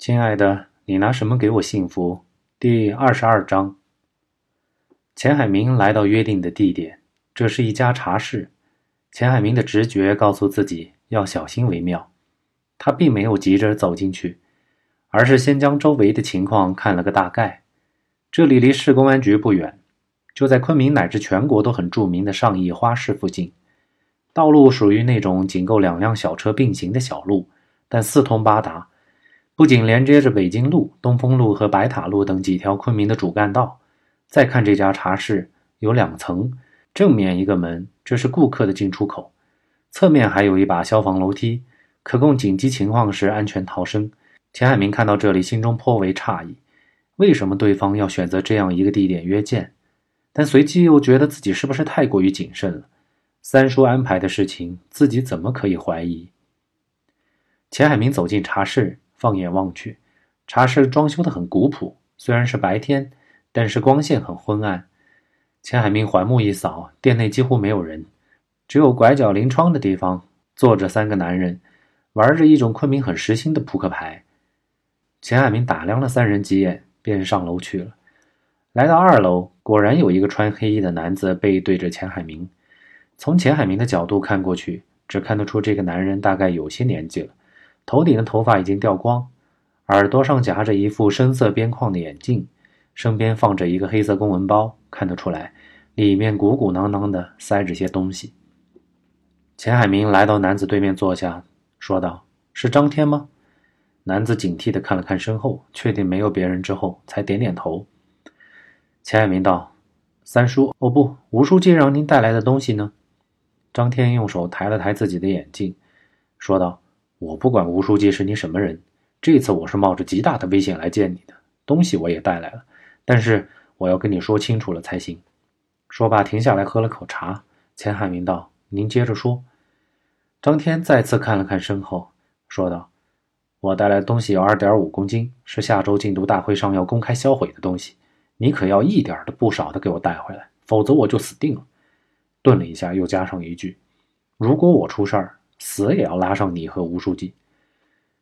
亲爱的，你拿什么给我幸福？第二十二章。钱海明来到约定的地点，这是一家茶室。钱海明的直觉告诉自己要小心为妙，他并没有急着走进去，而是先将周围的情况看了个大概。这里离市公安局不远，就在昆明乃至全国都很著名的上亿花市附近。道路属于那种仅够两辆小车并行的小路，但四通八达，不仅连接着北京路、东风路和白塔路等几条昆明的主干道。再看这家茶室，有两层，正面一个门，这是顾客的进出口；侧面还有一把消防楼梯，可供紧急情况时安全逃生。钱海明看到这里，心中颇为诧异：为什么对方要选择这样一个地点约见？但随即又觉得自己是不是太过于谨慎了？三叔安排的事情，自己怎么可以怀疑？钱海明走进茶室，放眼望去，茶室装修的很古朴，虽然是白天，但是光线很昏暗。钱海明环目一扫，店内几乎没有人，只有拐角临窗的地方坐着三个男人，玩着一种昆明很时兴的扑克牌。钱海明打量了三人几眼，便上楼去了。来到二楼，果然有一个穿黑衣的男子背对着钱海明。从钱海明的角度看过去，只看得出这个男人大概有些年纪了，头顶的头发已经掉光，耳朵上夹着一副深色边框的眼镜，身边放着一个黑色公文包，看得出来，里面鼓鼓囊囊的塞着些东西。钱海明来到男子对面坐下，说道：“是张天吗？”男子警惕地看了看身后，确定没有别人之后，才点点头。钱海明道：“三叔，哦不，吴书记让您带来的东西呢？”张天用手抬了抬自己的眼镜，说道：“我不管吴书记是你什么人，这次我是冒着极大的危险来见你的，东西我也带来了，但是我要跟你说清楚了才行。”说罢，停下来喝了口茶。钱海明道：“您接着说。”张天再次看了看身后，说道：“我带来的东西有二点五公斤，是下周禁毒大会上要公开销毁的东西，你可要一点的不少的给我带回来，否则我就死定了。”顿了一下，又加上一句：“如果我出事儿，死也要拉上你和吴书记。”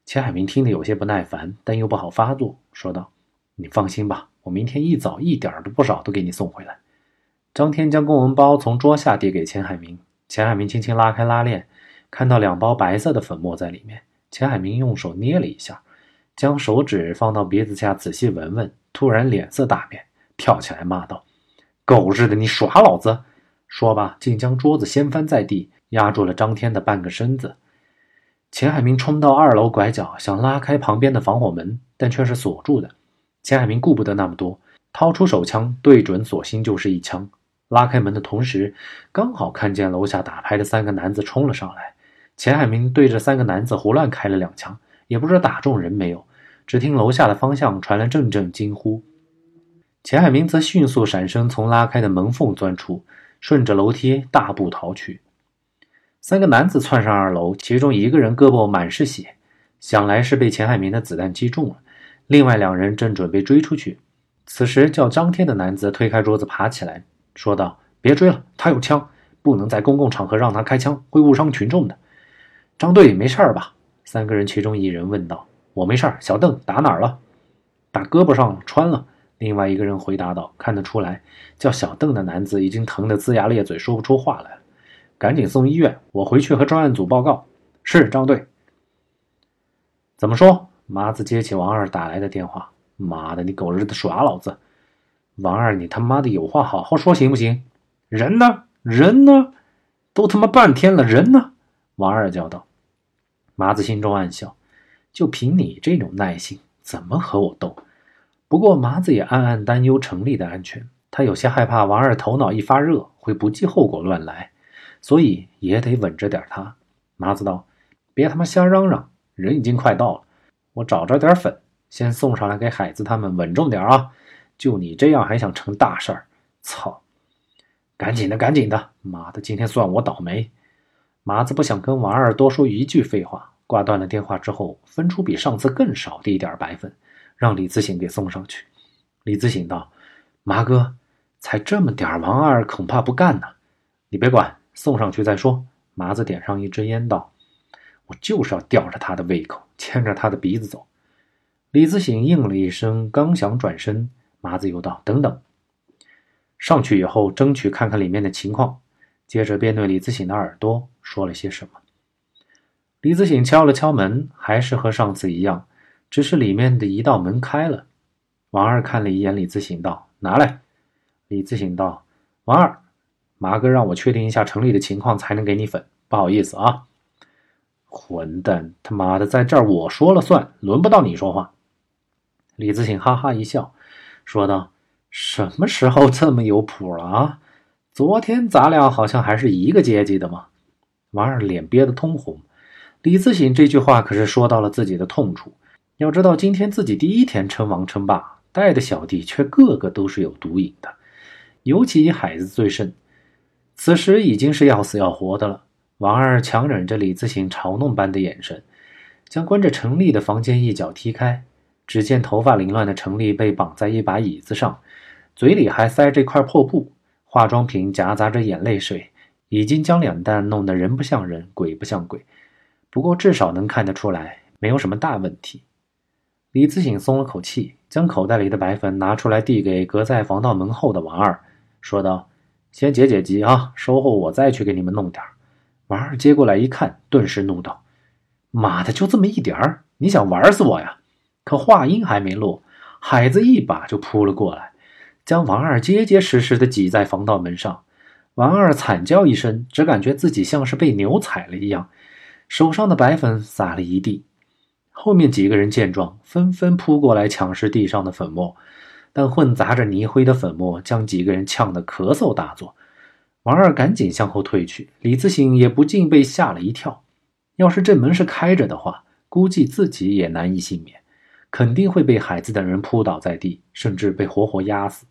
钱海明听得有些不耐烦，但又不好发作，说道：“你放心吧，我明天一早一点都不少都给你送回来。”张天将公文包从桌下递给钱海明，钱海明轻轻拉开拉链，看到两包白色的粉末在里面。钱海明用手捏了一下，将手指放到鼻子下仔细闻闻，突然脸色大变，跳起来骂道：“狗日的，你耍老子！”说罢，竟将桌子掀翻在地，压住了张天的半个身子。钱海明冲到二楼拐角，想拉开旁边的防火门，但却是锁住的。钱海明顾不得那么多，掏出手枪，对准锁芯就是一枪。拉开门的同时，刚好看见楼下打牌的三个男子冲了上来。钱海明对着三个男子胡乱开了两枪，也不知道打中人没有。只听楼下的方向传来阵阵惊呼，钱海明则迅速闪身，从拉开的门缝钻出。顺着楼梯大步逃去，三个男子窜上二楼，其中一个人胳膊满是血，想来是被钱海明的子弹击中了。另外两人正准备追出去，此时叫张天的男子推开桌子爬起来，说道：“别追了，他有枪，不能在公共场合让他开枪，会误伤群众的。”张队没事儿吧？三个人其中一人问道：“我没事儿小邓打哪儿了？打胳膊上穿了。”另外一个人回答道：“看得出来，叫小邓的男子已经疼得龇牙咧嘴，说不出话来了。赶紧送医院，我回去和专案组报告。”是张队。怎么说？麻子接起王二打来的电话：“妈的，你狗日的耍老子！王二，你他妈的有话好好说行不行？人呢？人呢？都他妈半天了，人呢？”王二叫道。麻子心中暗笑：“就凭你这种耐性，怎么和我斗？”不过麻子也暗暗担忧程立的安全，他有些害怕王二头脑一发热会不计后果乱来，所以也得稳着点他。麻子道：“别他妈瞎嚷嚷，人已经快到了，我找着点粉，先送上来给海子他们，稳重点啊！就你这样还想成大事儿？操！赶紧的，赶紧的！妈的，今天算我倒霉。”麻子不想跟王二多说一句废话，挂断了电话之后，分出比上次更少的一点白粉。让李自省给送上去。李自省道：“麻哥，才这么点王二恐怕不干呢。你别管，送上去再说。”麻子点上一支烟道：“我就是要吊着他的胃口，牵着他的鼻子走。”李自省应了一声，刚想转身，麻子又道：“等等。”上去以后，争取看看里面的情况，接着便对李自省的耳朵说了些什么。李自省敲了敲门，还是和上次一样，只是里面的一道门开了。王二看了一眼李自省，道：“拿来。”李自省道：“王二，麻哥让我确定一下城里的情况，才能给你粉。不好意思啊。”混蛋，他妈的，在这儿我说了算，轮不到你说话。李自省哈哈一笑，说道：“什么时候这么有谱了啊？昨天咱俩好像还是一个阶级的嘛。”王二脸憋得通红。李自省这句话可是说到了自己的痛处。要知道，今天自己第一天称王称霸，带的小弟却个个都是有毒瘾的，尤其以海子最甚。此时已经是要死要活的了。王二强忍着李自省嘲弄般的眼神，将关着程丽的房间一脚踢开。只见头发凌乱的程丽被绑在一把椅子上，嘴里还塞着一块破布，化妆品夹杂着眼泪水，已经将脸蛋弄得人不像人，鬼不像鬼。不过至少能看得出来，没有什么大问题。李自省松了口气，将口袋里的白粉拿出来，递给隔在防盗门后的王二，说道：“先解解急啊，稍后我再去给你们弄点王二接过来一看，顿时怒道：“妈的，就这么一点儿，你想玩死我呀？”可话音还没落，海子一把就扑了过来，将王二结结实实的挤在防盗门上。王二惨叫一声，只感觉自己像是被牛踩了一样，手上的白粉撒了一地。后面几个人见状，纷纷扑过来抢食地上的粉末，但混杂着泥灰的粉末将几个人呛得咳嗽大作。王二赶紧向后退去，李自省也不禁被吓了一跳。要是这门是开着的话，估计自己也难以幸免。肯定会被海子等人扑倒在地，甚至被活活压死。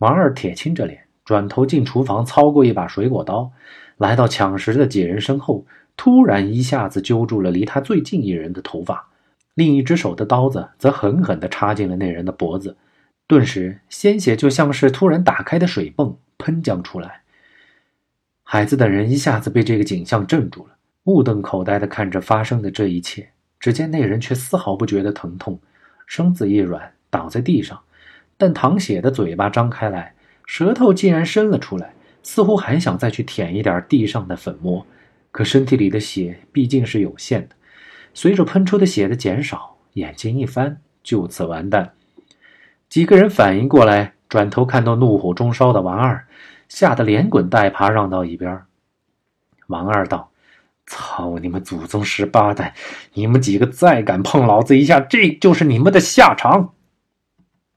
王二铁青着脸，转头进厨房，操过一把水果刀，来到抢食的几人身后，突然一下子揪住了离他最近一人的头发，另一只手的刀子则狠狠地插进了那人的脖子，顿时鲜血就像是突然打开的水泵喷将出来。海子等人一下子被这个景象镇住了，目瞪口呆地看着发生的这一切。只见那人却丝毫不觉得疼痛，身子一软倒在地上，但淌血的嘴巴张开来，舌头竟然伸了出来，似乎还想再去舔一点地上的粉末。可身体里的血毕竟是有限的，随着喷出的血的减少，眼睛一翻，就此完蛋。几个人反应过来，转头看到怒火中烧的王二，吓得连滚带爬让到一边。王二道。操你们祖宗十八代！你们几个再敢碰老子一下，这就是你们的下场！